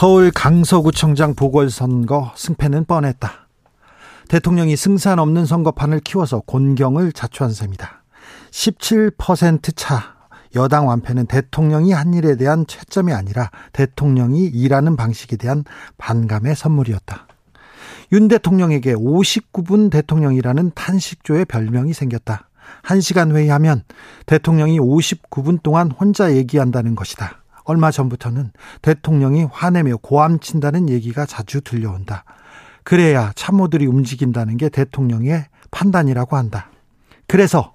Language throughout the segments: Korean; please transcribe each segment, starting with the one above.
서울 강서구청장 보궐선거 승패는 뻔했다. 대통령이 승산 없는 선거판을 키워서 곤경을 자초한 셈이다. 17%차 여당 완패는 대통령이 한 일에 대한 채점이 아니라 대통령이 일하는 방식에 대한 반감의 선물이었다. 윤 대통령에게 59분 대통령이라는 탄식조의 별명이 생겼다. 1시간 회의하면 대통령이 59분 동안 혼자 얘기한다는 것이다. 얼마 전부터는 대통령이 화내며 고함친다는 얘기가 자주 들려온다. 그래야 참모들이 움직인다는 게 대통령의 판단이라고 한다. 그래서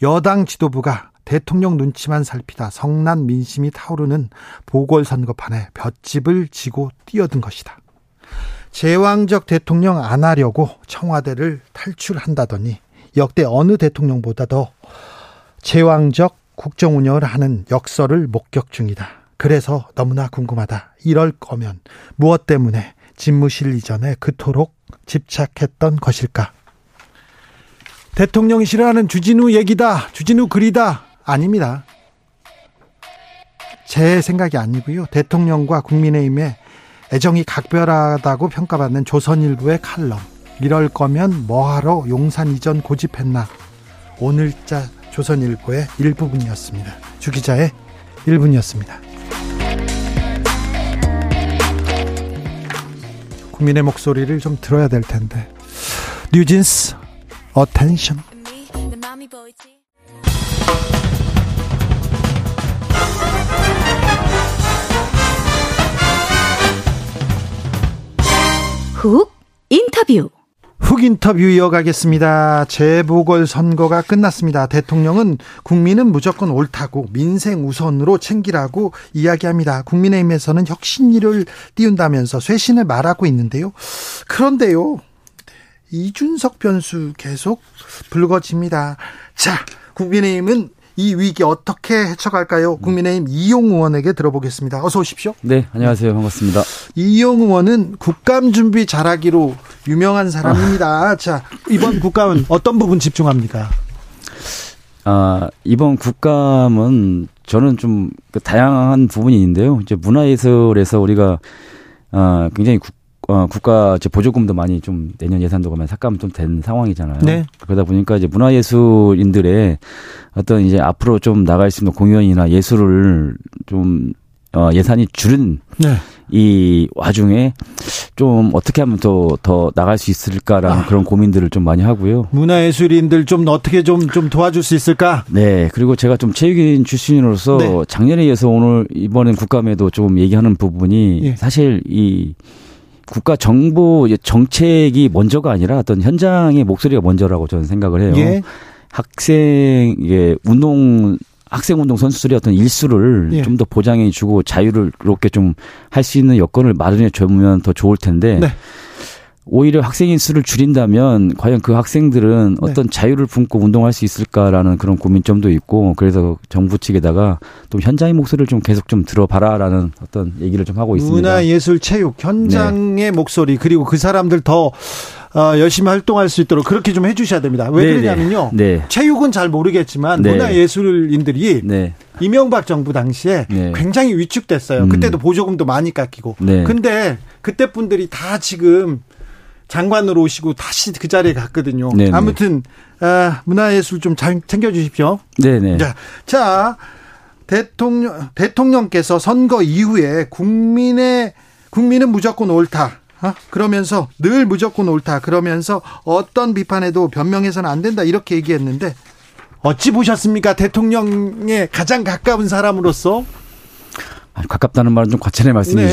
여당 지도부가 대통령 눈치만 살피다 성난 민심이 타오르는 보궐선거판에 볏집을 지고 뛰어든 것이다. 제왕적 대통령 안 하려고 청와대를 탈출한다더니 역대 어느 대통령보다 더 제왕적 국정 운영을 하는 역설을 목격 중이다. 그래서 너무나 궁금하다. 이럴 거면 무엇 때문에 집무실 이전에 그토록 집착했던 것일까? 대통령이 싫어하는 주진우 얘기다. 주진우 글이다. 아닙니다. 제 생각이 아니고요. 대통령과 국민의힘의 애정이 각별하다고 평가받는 조선일보의 칼럼. 이럴 거면 뭐하러 용산 이전 고집했나. 오늘자 조선일보의 일부분이었습니다. 주기자의 1분이었습니다. 국민의 목소리를 좀 들어야 될 텐데. 뉴진스, 어텐션. 훅 인터뷰. 훅 인터뷰 이어가겠습니다. 재보궐 선거가 끝났습니다. 대통령은 국민은 무조건 옳다고 민생 우선으로 챙기라고 이야기합니다. 국민의힘에서는 혁신일을 띄운다면서 쇄신을 말하고 있는데요. 그런데요. 이준석 변수 계속 불거집니다. 자, 국민의힘은 이 위기 어떻게 헤쳐갈까요? 국민의힘 이용 의원에게 들어보겠습니다. 어서 오십시오. 네, 안녕하세요. 반갑습니다. 이용 의원은 국감 준비 잘하기로 유명한 사람입니다. 자, 이번 국감은 어떤 부분 집중합니까? 아, 이번 국감은 저는 좀그 다양한 부분이 있는데요. 이제 문화예술에서 우리가 아, 굉장히 국, 어, 국가 이제 보조금도 많이 좀 내년 예산도가 많이 삭감 좀 된 상황이잖아요. 네. 그러다 보니까 이제 문화예술인들의 어떤 이제 앞으로 좀 나갈 수 있는 공연이나 예술을 좀 어, 예산이 줄은 네. 이 와중에 좀 어떻게 하면 더, 더 나갈 수 있을까라는 아. 그런 고민들을 좀 많이 하고요. 문화예술인들 좀 어떻게 좀, 좀 도와줄 수 있을까? 네. 그리고 제가 좀 체육인 출신으로서 네. 작년에 이어서 오늘 이번엔 국감에도 좀 얘기하는 부분이 예. 사실 이 국가 정부 정책이 먼저가 아니라 어떤 현장의 목소리가 먼저라고 저는 생각을 해요. 예. 학생 이게 운동 학생 운동 선수들의 어떤 일수를 예. 좀더 보장해 주고 자유롭게 좀 할 수 있는 여건을 마련해 주면 더 좋을 텐데 네. 오히려 학생인 수를 줄인다면 과연 그 학생들은 네. 어떤 자유를 품고 운동할 수 있을까라는 그런 고민점도 있고 그래서 정부 측에다가 또 현장의 목소리를 좀 계속 좀 들어봐라라는 어떤 얘기를 좀 하고 있습니다. 문화 예술 체육 현장의 목소리 그리고 그 사람들 더 어, 열심히 활동할 수 있도록 그렇게 좀 해주셔야 됩니다. 왜 네, 그러냐면요. 네. 체육은 잘 모르겠지만 네. 문화예술인들이 네. 이명박 정부 당시에 네. 굉장히 위축됐어요. 음. 그때도 보조금도 많이 깎이고. 네. 근데 그때 분들이 다 지금 장관으로 오시고 다시 그 자리에 갔거든요. 네, 네. 아무튼 아, 문화예술 좀 잘 챙겨주십시오. 네네. 자, 자, 대통령 대통령께서 선거 이후에 국민의 국민은 무조건 옳다. 어? 그러면서 늘 무조건 옳다. 그러면서 어떤 비판에도 변명해서는 안 된다. 이렇게 얘기했는데 어찌 보셨습니까? 대통령에 가장 가까운 사람으로서 아니, 가깝다는 말은 좀 과찬의 말씀해 네.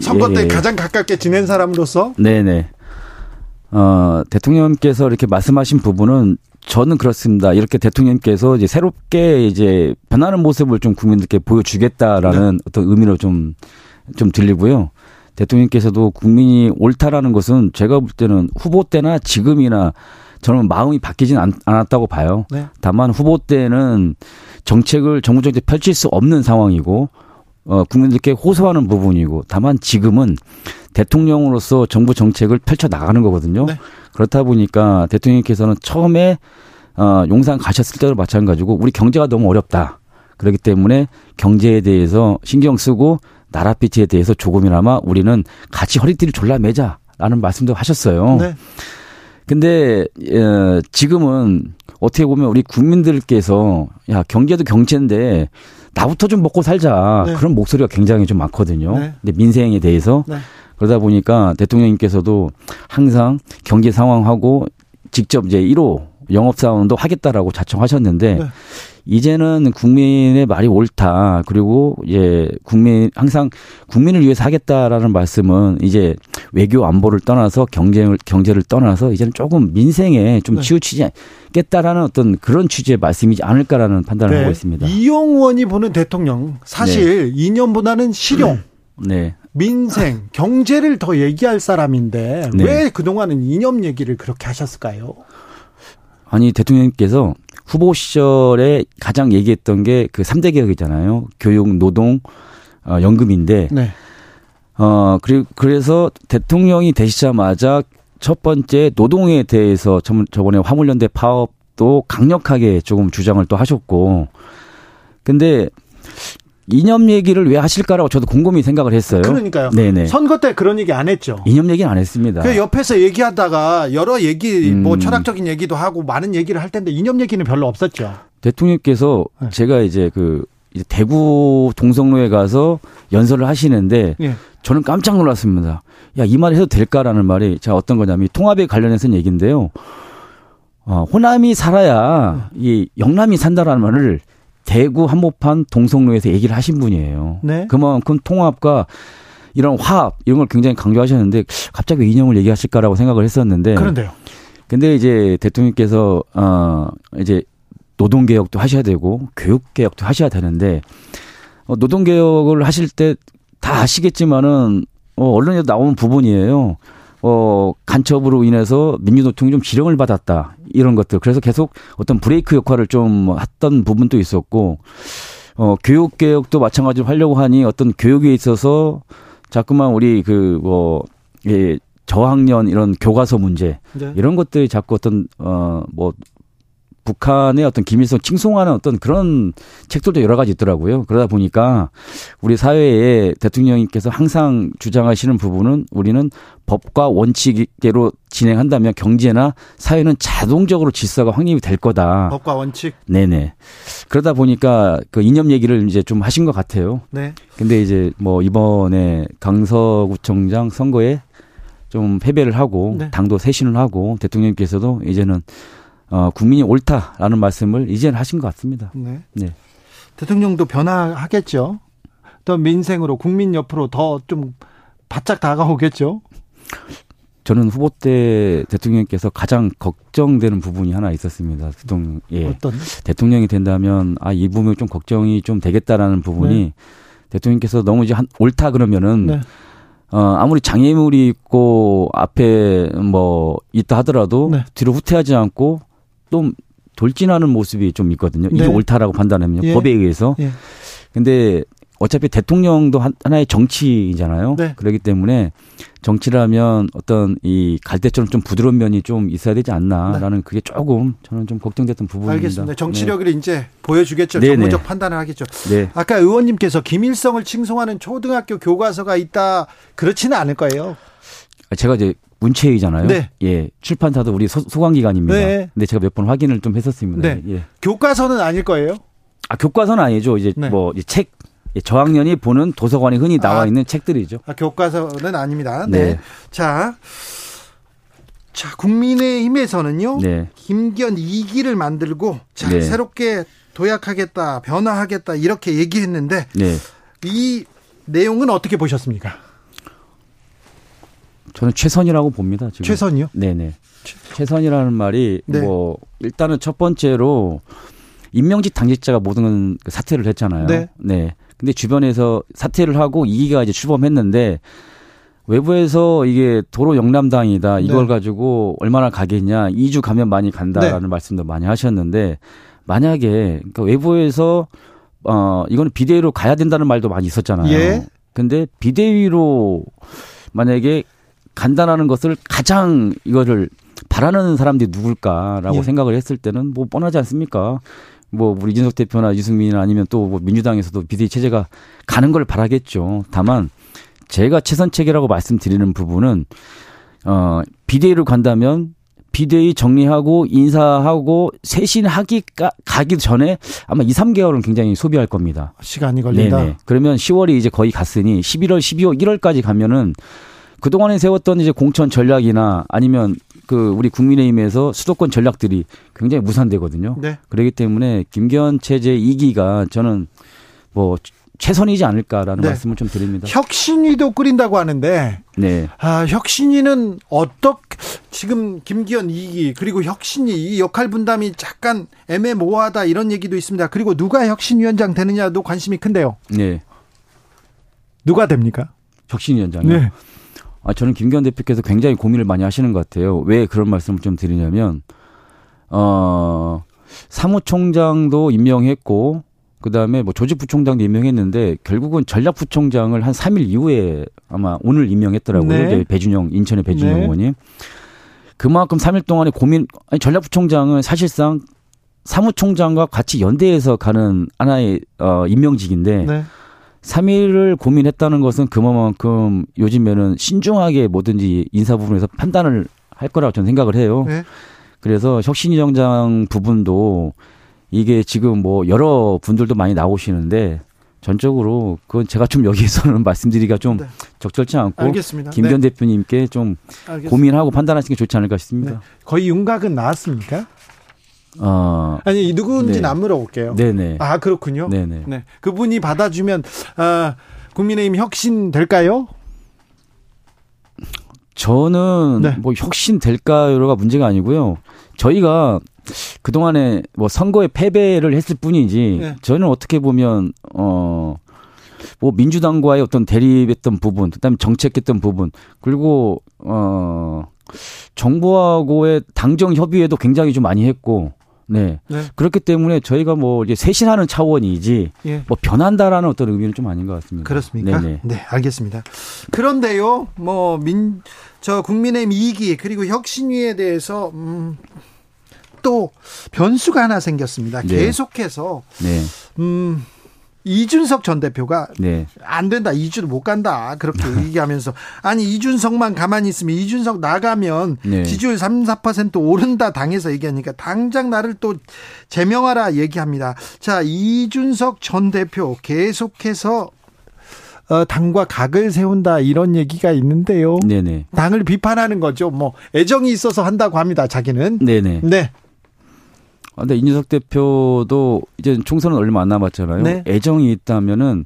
선거 때 예, 예. 가장 가깝게 지낸 사람으로서 네네. 어, 대통령께서 이렇게 말씀하신 부분은 저는 그렇습니다. 이렇게 대통령께서 이제 새롭게 이제 변하는 모습을 좀 국민들께 보여주겠다라는 네. 어떤 의미로 좀, 좀 들리고요. 대통령께서도 국민이 옳다라는 것은 제가 볼 때는 후보 때나 지금이나 저는 마음이 바뀌진 않, 았다고 봐요. 네. 다만 후보 때는 정책을 정부 정책 펼칠 수 없는 상황이고 어, 국민들께 호소하는 부분이고 다만 지금은 대통령으로서 정부 정책을 펼쳐 나가는 거거든요. 네. 그렇다 보니까 대통령께서는 처음에 어, 용산 가셨을 때도 마찬가지고 우리 경제가 너무 어렵다. 그렇기 때문에 경제에 대해서 신경 쓰고 나라 빛에 대해서 조금이나마 우리는 같이 허리띠를 졸라매자라는 말씀도 하셨어요. 네. 근데 어, 지금은 어떻게 보면 우리 국민들께서 야 경제도 경제인데 나부터 좀 먹고 살자 네. 그런 목소리가 굉장히 좀 많거든요. 네. 근데 민생에 대해서 네. 그러다 보니까 대통령님께서도 항상 경제 상황하고 직접 이제 1호 영업사원도 하겠다라고 자청하셨는데 네. 이제는 국민의 말이 옳다. 그리고 이제 국민 항상 국민을 위해서 하겠다라는 말씀은 이제 외교 안보를 떠나서 경쟁을 경제를 떠나서 이제는 조금 민생에 좀 네. 치우치겠다라는 어떤 그런 취지의 말씀이지 않을까라는 판단을 네. 하고 있습니다. 이용원이 보는 대통령 사실 네. 이념보다는 실용. 네. 민생, 경제를 더 얘기할 사람인데 네. 왜 그동안은 이념 얘기를 그렇게 하셨을까요? 아니 대통령님께서 후보 시절에 가장 얘기했던 게 그 3대 개혁이잖아요. 교육, 노동, 어, 연금인데. 네. 어, 그리고 그래서 대통령이 되시자마자 첫 번째 노동에 대해서 저번에 화물연대 파업도 강력하게 조금 주장을 또 하셨고. 근데 이념 얘기를 왜 하실까라고 저도 곰곰이 생각을 했어요. 그러니까요. 네네. 선거 때 그런 얘기 안 했죠. 이념 얘기는 안 했습니다. 그 옆에서 얘기하다가 여러 얘기, 음. 뭐 철학적인 얘기도 하고 많은 얘기를 할 텐데 이념 얘기는 별로 없었죠. 대통령께서 네. 제가 이제 그 이제 대구 동성로에 가서 연설을 하시는데 네. 저는 깜짝 놀랐습니다. 야, 이 말 해도 될까라는 말이 제가 어떤 거냐면 통합에 관련해서 얘기인데요. 어, 호남이 살아야 네. 이 영남이 산다라는 말을 대구 한복판 동성로에서 얘기를 하신 분이에요. 네. 그만큼 통합과 이런 화합 이런 걸 굉장히 강조하셨는데 갑자기 이념을 얘기하실까라고 생각을 했었는데 그런데요. 근데 이제 대통령께서 어 이제 노동 개혁도 하셔야 되고 교육 개혁도 하셔야 되는데 어 노동 개혁을 하실 때 다 아시겠지만은 어 언론에도 나오는 부분이에요. 어, 간첩으로 인해서 민주노총이 좀 지령을 받았다. 이런 것들. 그래서 계속 어떤 브레이크 역할을 좀 했던 부분도 있었고, 어, 교육 개혁도 마찬가지로 하려고 하니 어떤 교육에 있어서 자꾸만 우리 그, 뭐, 예, 저학년 이런 교과서 문제 네. 이런 것들이 자꾸 어떤 어 뭐 북한의 어떤 기밀성 칭송하는 어떤 그런 책들도 여러 가지 있더라고요. 그러다 보니까 우리 사회에 대통령님께서 항상 주장하시는 부분은 우리는 법과 원칙대로 진행한다면 경제나 사회는 자동적으로 질서가 확립이 될 거다. 법과 원칙. 네네. 그러다 보니까 그 이념 얘기를 이제 좀 하신 것 같아요. 네. 근데 이제 뭐 이번에 강서구청장 선거에 좀 패배를 하고 네. 당도 쇄신을 하고 대통령께서도 이제는 어, 국민이 옳다라는 말씀을 이제는 하신 것 같습니다. 네. 네. 대통령도 변화하겠죠. 더 민생으로 국민 옆으로 더 좀 바짝 다가오겠죠. 저는 후보 때 대통령께서 가장 걱정되는 부분이 하나 있었습니다. 대통령, 예. 어떤? 대통령이 된다면 아, 이 부분이 좀 걱정이 좀 되겠다라는 부분이 네. 대통령께서 너무 이제 한, 옳다 그러면은 네. 어, 아무리 장애물이 있고 앞에 뭐 있다 하더라도 네. 뒤로 후퇴하지 않고 또 돌진하는 모습이 좀 있거든요. 이게 네. 옳다라고 판단하면 예. 법에 의해서. 예. 근데 어차피 대통령도 하나의 정치이잖아요. 네. 그렇기 때문에 정치라면 어떤 이 갈대처럼 좀 부드러운 면이 좀 있어야 되지 않나라는 네. 그게 조금 저는 좀 걱정됐던 부분입니다. 알겠습니다. 정치력을 네. 이제 보여주겠죠. 네네. 정무적 판단을 하겠죠. 네. 아까 의원님께서 김일성을 칭송하는 초등학교 교과서가 있다 그렇지는 않을 거예요. 제가 이제 문체위잖아요. 네. 예. 출판사도 우리 소, 관기관입니다 네. 근데 제가 몇 번 확인을 좀 했었습니다. 네. 예. 교과서는 아닐 거예요? 아, 교과서는 아니죠. 이제 네. 뭐 책, 저학년이 보는 도서관에 흔히 나와 아, 있는 책들이죠. 아, 교과서는 아닙니다. 네. 네. 자. 자, 국민의힘에서는요. 네. 김기현 2기를 만들고 자, 네. 새롭게 도약하겠다, 변화하겠다 이렇게 얘기했는데 네. 이 내용은 어떻게 보셨습니까? 저는 최선이라고 봅니다. 지금. 최선이요? 네네. 최선이라는 말이 네. 뭐 일단은 첫 번째로 임명직 당직자가 모든 그 사퇴를 했잖아요. 네. 네. 근데 주변에서 사퇴를 하고 이기가 이제 출범했는데 외부에서 이게 도로 영남당이다 이걸 네. 가지고 얼마나 가겠냐 2주 가면 많이 간다라는 네. 말씀도 많이 하셨는데 만약에 그러니까 외부에서 어 이거는 비대위로 가야 된다는 말도 많이 있었잖아요. 예. 근데 비대위로 만약에 간다라는 것을 가장 이거를 바라는 사람들이 누굴까라고 예. 생각을 했을 때는 뭐 뻔하지 않습니까? 뭐 우리 이준석 대표나 유승민이나 아니면 또 뭐 민주당에서도 비대위 체제가 가는 걸 바라겠죠. 다만 제가 최선 체계라고 말씀드리는 부분은 어 비대위로 간다면 비대위 정리하고 인사하고 쇄신하기 가기 전에 아마 2, 3개월은 굉장히 소비할 겁니다. 시간이 걸린다. 네네. 그러면 10월이 이제 거의 갔으니 11월, 12월, 1월까지 가면은 그동안에 세웠던 이제 공천 전략이나 아니면 그 우리 국민의힘에서 수도권 전략들이 굉장히 무산되거든요. 네. 그렇기 때문에 김기현 체제 2기가 저는 뭐 최선이지 않을까라는 네. 말씀을 좀 드립니다. 혁신위도 꾸린다고 하는데 네. 아, 혁신위는 어떻게 지금 김기현 2기 그리고 혁신위 이 역할 분담이 약간 애매모호하다 이런 얘기도 있습니다. 그리고 누가 혁신위원장 되느냐도 관심이 큰데요. 네. 누가 됩니까? 혁신위원장이요. 네. 아, 저는 김기현 대표께서 굉장히 고민을 많이 하시는 것 같아요. 왜 그런 말씀을 좀 드리냐면, 어, 사무총장도 임명했고, 그 다음에 뭐 조직부총장도 임명했는데, 결국은 전략부총장을 한 3일 이후에 아마 오늘 임명했더라고요. 네. 배준영, 인천의 배준영 네. 의원님. 그만큼 3일 동안에 고민, 아니, 전략부총장은 사실상 사무총장과 같이 연대해서 가는 하나의 어, 임명직인데, 네. 3일을 고민했다는 것은 그만큼 요즘에는 신중하게 뭐든지 인사 부분에서 판단을 할 거라고 저는 생각을 해요. 네. 그래서 혁신위원장 부분도 이게 지금 뭐 여러 분들도 많이 나오시는데 전적으로 그건 제가 좀 여기에서는 말씀드리기가 좀 네. 적절치 않고 알겠습니다. 김기현 네. 대표님께 좀 알겠습니다. 고민하고 판단하시는 게 좋지 않을까 네. 싶습니다. 거의 윤곽은 나왔습니까? 어, 아니 누구인지는 네. 안 물어볼게요. 네네. 아 그렇군요. 네네. 네. 그분이 받아주면 아, 국민의힘 혁신 될까요? 저는 네. 뭐 혁신 될까요가 문제가 아니고요. 저희가 그 동안에 뭐 선거에 패배를 했을 뿐이지 네. 저는 어떻게 보면 어 뭐 민주당과의 어떤 대립했던 부분, 그다음에 정책했던 부분, 그리고 어 정부하고의 당정 협의회도 굉장히 좀 많이 했고 네. 네. 그렇기 때문에 저희가 뭐 이제 쇄신하는 차원이지 예. 뭐 변한다라는 어떤 의미는 좀 아닌 것 같습니다. 그렇습니까? 네네. 네, 알겠습니다. 그런데요, 뭐, 민, 저 국민의힘 2기, 그리고 혁신위에 대해서, 음, 또 변수가 하나 생겼습니다. 네. 계속해서, 네. 음, 이준석 전 대표가 네. 안 된다, 2주도 못 간다, 그렇게 얘기하면서, 아니, 이준석만 가만히 있으면 이준석 나가면 네. 지지율 3, 4% 오른다 당해서 얘기하니까 당장 나를 또 제명하라 얘기합니다. 자, 이준석 전 대표 계속해서 어, 당과 각을 세운다 이런 얘기가 있는데요. 네네. 당을 비판하는 거죠. 뭐 애정이 있어서 한다고 합니다. 자기는. 네네. 네. 아, 근데 이준석 대표도 이제 총선은 얼마 안 남았잖아요. 네. 애정이 있다면은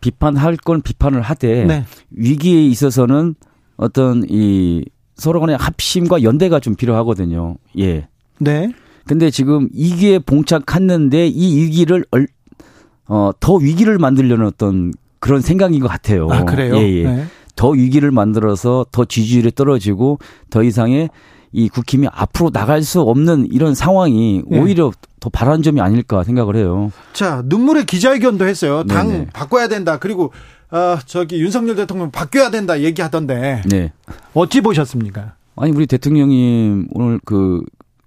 비판할 건 비판을 하되 네. 위기에 있어서는 어떤 이 서로 간의 합심과 연대가 좀 필요하거든요. 예. 네. 근데 지금 위기에 봉착했는데 이 위기를 얼, 어, 더 위기를 만들려는 어떤 그런 생각인 것 같아요. 아, 그래요? 예, 예. 네. 더 위기를 만들어서 더 지지율이 떨어지고 더 이상의 이 국힘이 앞으로 나갈 수 없는 이런 상황이 예. 오히려 더 바라는 점이 아닐까 생각을 해요. 자, 눈물의 기자회견도 했어요. 당 네네. 바꿔야 된다. 그리고 어, 저기 윤석열 대통령 바뀌어야 된다 얘기하던데 네. 어찌 보셨습니까? 아니 우리 대통령님 오늘 그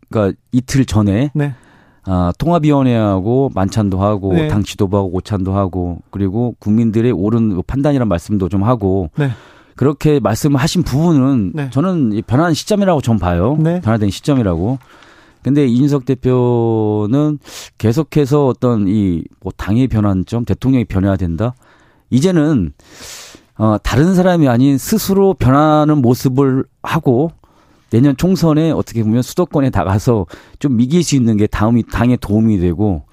그러니까 이틀 전에 네. 아, 통합위원회하고 만찬도 하고 네. 당 지도부하고 오찬도 하고 그리고 국민들의 옳은 판단이란 말씀도 좀 하고 네. 그렇게 말씀하신 부분은 네. 저는 이 변화한 시점이라고 전 봐요. 네. 변화된 시점이라고. 근데 이준석 대표는 계속해서 어떤 이 뭐 당의 변환점, 대통령이 변해야 된다. 이제는 어 다른 사람이 아닌 스스로 변하는 모습을 하고 내년 총선에 어떻게 보면 수도권에 나가서 좀 이길 수 있는 게 다음이 당에 도움이 되고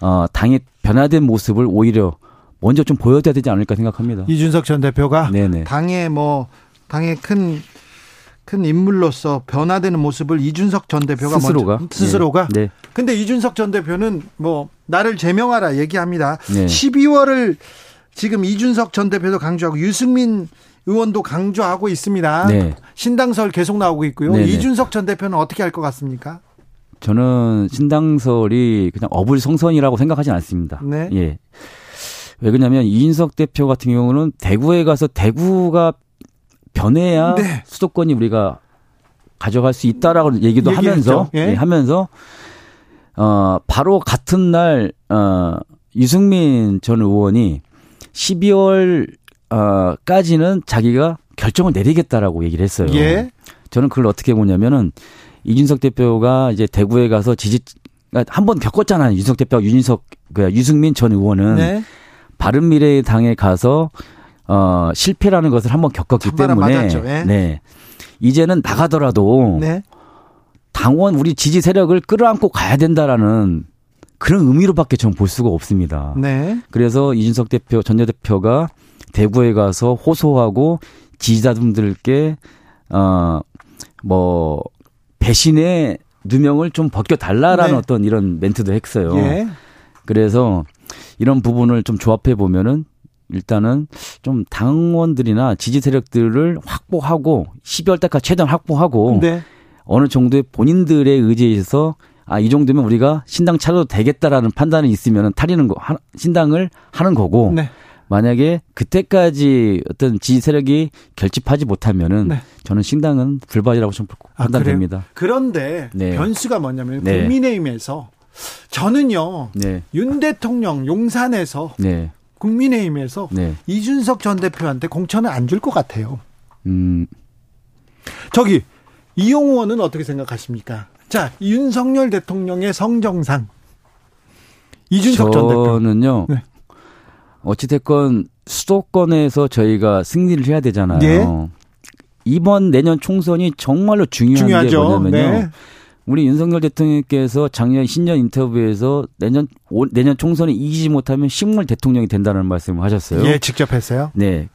어 당의 변화된 모습을 오히려 먼저 좀 보여줘야 되지 않을까 생각합니다. 이준석 전 대표가 네네. 당의 뭐 당의 큰큰 인물로서 변화되는 모습을 이준석 전 대표가 스스로가 먼저, 스스로가 네. 근데 이준석 전 대표는 뭐 나를 제명하라 얘기합니다. 네. 12월을 지금 이준석 전 대표도 강조하고 유승민 의원도 강조하고 있습니다. 네. 신당설 계속 나오고 있고요. 네네. 이준석 전 대표는 어떻게 할 것 같습니까? 저는 신당설이 그냥 어불성선이라고 생각하진 않습니다. 네. 예. 왜 그러냐면 이인석 대표 같은 경우는 대구에 가서 대구가 변해야 네. 수도권이 우리가 가져갈 수 있다라고 얘기도 얘기했죠. 하면서 예. 예, 하면서 어 바로 같은 날 어 유승민 전 의원이 12월 어까지는 자기가 결정을 내리겠다라고 얘기를 했어요. 예. 저는 그걸 어떻게 보냐면은 이준석 대표가 이제 대구에 가서 지지 한번 겪었잖아요. 이준석 대표가 윤인석 그 유승민 전 의원은 네. 바른미래당에 가서 어 실패라는 것을 한번 겪었기 때문에. 예. 네. 이제는 나가더라도 네. 당원 우리 지지 세력을 끌어안고 가야 된다라는 그런 의미로밖에 저는 볼 수가 없습니다. 네. 그래서 이준석 대표 전 대표가 대구에 가서 호소하고 지지자분들께 어뭐 배신의 누명을 좀 벗겨 달라라는 네. 어떤 이런 멘트도 했어요. 예. 그래서 이런 부분을 좀 조합해 보면은 일단은 좀 당원들이나 지지 세력들을 확보하고 12월 달까지 최대한 확보하고 네. 어느 정도의 본인들의 의지에 의해서 아, 이 정도면 우리가 신당 차려도 되겠다라는 판단이 있으면은 탈리는 거, 하- 신당을 하는 거고 네. 만약에 그때까지 어떤 지지 세력이 결집하지 못하면은 네. 저는 신당은 불발이라고 좀 아, 판단됩니다. 그런데 네. 변수가 뭐냐면 네. 국민의힘에서 저는요 네. 윤 대통령 용산에서 네. 국민의힘에서 네. 이준석 전 대표한테 공천을 안 줄 것 같아요. 음, 저기 이용우 의원은 어떻게 생각하십니까? 자 윤석열 대통령의 성정상 이준석 전 대표. 저는요. 네. 어찌 됐건 수도권에서 저희가 승리를 해야 되잖아요. 예. 이번 내년 총선이 정말로 중요한 게 중요하죠. 뭐냐면요. 네. 우리 윤석열 대통령께서 작년 신년 인터뷰에서 내년 올- 내년 총선에 이기지 못하면 식물 대통령이 된다는 말씀을 하셨어요. 예, 직접 했어요. 네.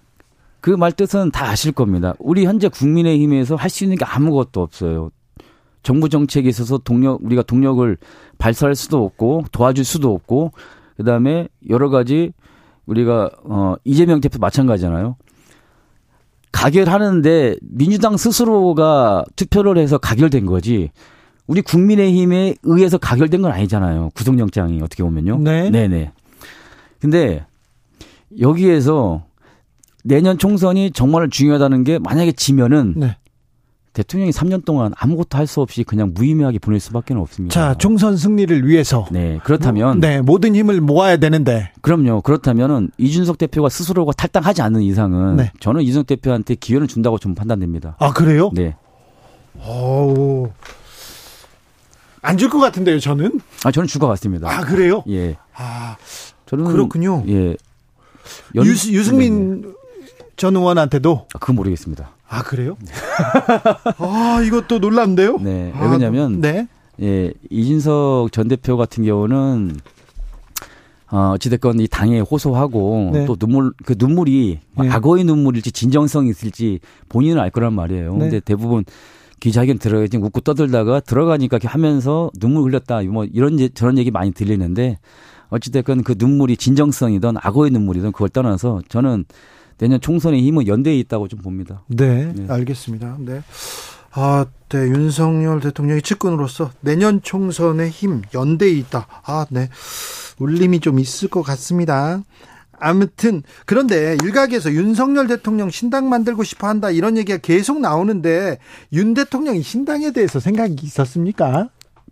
그 말 뜻은 다 아실 겁니다. 우리 현재 국민의힘에서 할 수 있는 게 아무것도 없어요. 정부 정책에 있어서 동력 우리가 동력을 발사할 수도 없고 도와줄 수도 없고 그다음에 여러 가지 우리가 어 이재명 대표 마찬가지잖아요. 가결하는데 민주당 스스로가 투표를 해서 가결된 거지. 우리 국민의힘에 의해서 가결된 건 아니잖아요. 구속영장이 어떻게 보면요. 네. 네네. 근데 여기에서 내년 총선이 정말 중요하다는 게 만약에 지면은 네. 대통령이 3년 동안 아무것도 할 수 없이 그냥 무의미하게 보낼 수밖에 없습니다. 자 총선 승리를 위해서 네 그렇다면 네 모든 힘을 모아야 되는데 그럼요 그렇다면은 이준석 대표가 스스로가 탈당하지 않는 이상은 네. 저는 이준석 대표한테 기회를 준다고 좀 판단됩니다. 아 그래요? 네. 오. 안 줄 것 같은데요, 저는. 아 저는 줄 것 같습니다. 아, 그래요? 예. 아, 저는 그렇군요. 예. 연- 유, 유승민 네, 네. 전 의원한테도 아, 그건 모르겠습니다. 아, 그래요? 아, 이것도 놀랍는데요? 네. 아, 왜 그러냐면 네. 예, 이진석 전 대표 같은 경우는 어, 어찌됐건 이 당에 호소하고 네. 또 눈물, 그 눈물이 네. 악어의 눈물일지 진정성이 있을지 본인은 알 거란 말이에요. 네. 근데 대부분 기자회견 들어가 지금 웃고 떠들다가 들어가니까 이렇게 하면서 눈물 흘렸다. 뭐 이런 예- 저런 얘기 많이 들리는데 어찌됐건 그 눈물이 진정성이든 악어의 눈물이든 그걸 떠나서 저는 내년 총선의 힘은 연대에 있다고 좀 봅니다. 네, 네. 알겠습니다. 네. 아, 네. 윤석열 대통령의 측근으로서 내년 총선의 힘, 연대에 있다. 아, 네. 울림이 좀 있을 것 같습니다. 아무튼 그런데 일각에서 윤석열 대통령 신당 만들고 싶어 한다 이런 얘기가 계속 나오는데 윤 대통령이 신당에 대해서 생각이 있었습니까?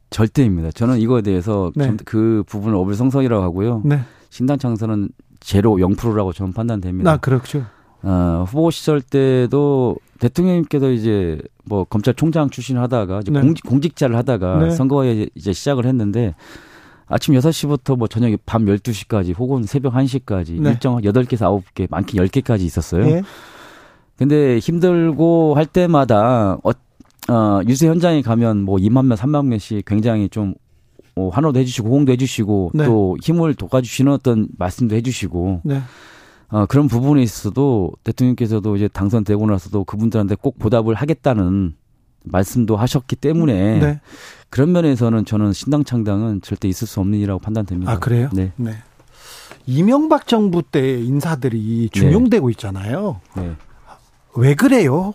절대입니다. 저는 이거에 대해서 네. 좀그 부분을 어불성성이라고 하고요. 네. 신당 창선은 제로 0%라고 저는 판단됩니다. 나 그렇죠. 어, 후보 시절 때도 대통령님께서 이제 뭐 검찰총장 출신을 하다가 이제 네. 공직, 공직자를 하다가 네. 선거에 이제 시작을 했는데 아침 6시부터 뭐 저녁에 밤 12시까지 혹은 새벽 1시까지 네. 일정 8개에서 9개, 많게 10개까지 있었어요. 예. 근데 힘들고 할 때마다 어, 어, 유세 현장에 가면 뭐 2만 명, 3만 명씩 굉장히 좀 어, 환호도 해주시고 호응도 해주시고 네. 또 힘을 돋아주시는 어떤 말씀도 해주시고 네. 어, 그런 부분에 있어서도 대통령께서도 이제 당선되고 나서도 그분들한테 꼭 보답을 하겠다는 말씀도 하셨기 때문에 네. 그런 면에서는 저는 신당 창당은 절대 있을 수 없는 일이라고 판단됩니다. 아, 그래요? 네. 네. 이명박 정부 때 인사들이 중용되고 있잖아요. 네. 왜 그래요?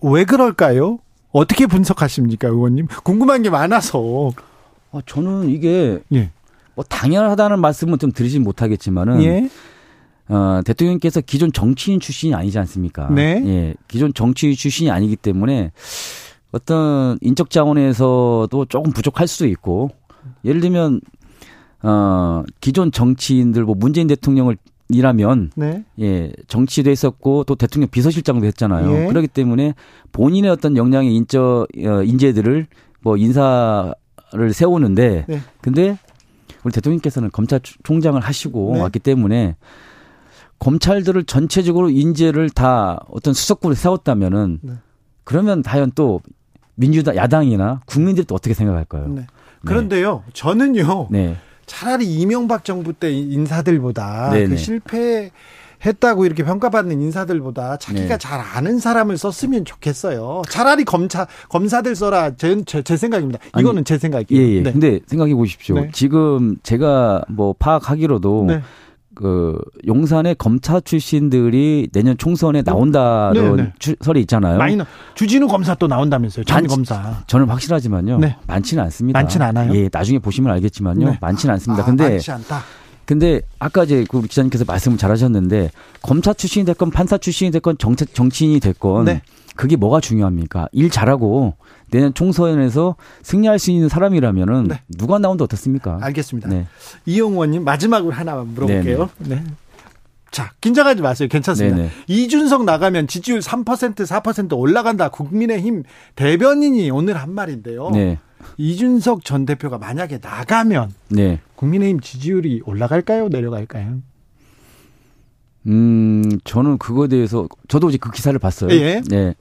왜 그럴까요? 어떻게 분석하십니까, 의원님? 궁금한 게 많아서. 아, 저는 이게 예. 뭐 당연하다는 말씀은 좀 드리진 못하겠지만은 예. 어, 대통령께서 기존 정치인 출신이 아니지 않습니까? 네. 예, 기존 정치인 출신이 아니기 때문에 어떤 인적 자원에서도 조금 부족할 수도 있고 예를 들면 어, 기존 정치인들 뭐 문재인 대통령을 이라면 네. 예 정치도 했었고 또 대통령 비서실장도 했잖아요. 예. 그렇기 때문에 본인의 어떤 역량의 인적 어, 인재들을 뭐 인사를 세우는데 네. 근데 우리 대통령께서는 검찰총장을 하시고 네. 왔기 때문에 검찰들을 전체적으로 인재를 다 어떤 수석부를 세웠다면은 네. 그러면 과연 또 민주당 야당이나 국민들이 또 어떻게 생각할까요? 네. 그런데요, 저는요, 네. 차라리 이명박 정부 때 인사들보다 네네. 그 실패 했다고 이렇게 평가받는 인사들보다 자기가 네. 잘 아는 사람을 썼으면 좋겠어요. 차라리 검사 검사들 써라. 제, 제, 제 생각입니다. 아니, 이거는 제 예, 생각이에요. 예. 네. 근데 생각해 보십시오. 네. 지금 제가 뭐 파악하기로도 네. 그 용산의 검사 출신들이 내년 총선에 나온다는 네, 네. 추- 설이 있잖아요. 마이너 주진우 검사 또 나온다면서요. 전 많지- 검사. 저는 확실하지만요. 네. 많지는 않습니다. 많지는 않아요? 예, 나중에 보시면 알겠지만요. 네. 많지는 않습니다. 아, 근데 많지 않다. 근데 아까 이제 그 우리 기자님께서 말씀을 잘하셨는데 검사 출신이 됐건 판사 출신이 됐건 정책 정치인이 됐건 네. 그게 뭐가 중요합니까? 일 잘하고 내년 총선에서 승리할 수 있는 사람이라면은 네. 누가 나온다 어떻습니까? 알겠습니다. 네. 이용원님 마지막으로 하나만 물어볼게요. 네. 자, 긴장하지 마세요. 괜찮습니다. 네네. 이준석 나가면 지지율 3% 4% 올라간다. 국민의힘 대변인이 오늘 한 말인데요. 네. 이준석 전 대표가 만약에 나가면 네. 국민의힘 지지율이 올라갈까요? 내려갈까요? 음, 저는 그거에 대해서 저도 이제 그 기사를 봤어요. 예. 네.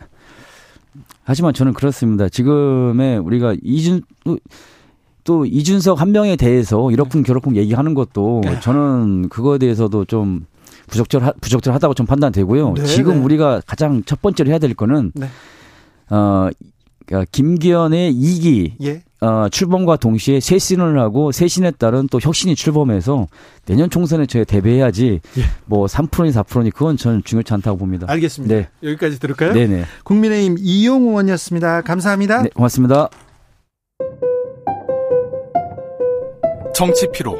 하지만 저는 그렇습니다. 지금의 우리가 이준 또, 또 이준석 한 명에 대해서 이러쿵 저러쿵 얘기하는 것도 네. 저는 그거에 대해서도 좀 부적절 부적절하다고 좀 판단되고요. 네, 지금 네. 우리가 가장 첫 번째로 해야 될 거는 네. 어 그러니까 김기현의 2기 예. 어, 출범과 동시에 쇄신을 하고 쇄신에 따른 또 혁신이 출범해서 내년 총선에 저희 대비해야지 예. 뭐 3%니 4%니 그건 저는 중요치 않다고 봅니다. 알겠습니다. 네. 여기까지 들을까요? 네네. 국민의힘 이용 의원이었습니다. 감사합니다. 네, 고맙습니다. 정치 피로,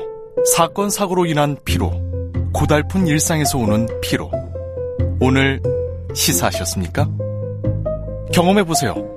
사건 사고로 인한 피로, 고달픈 일상에서 오는 피로. 오늘 시사하셨습니까? 경험해 보세요.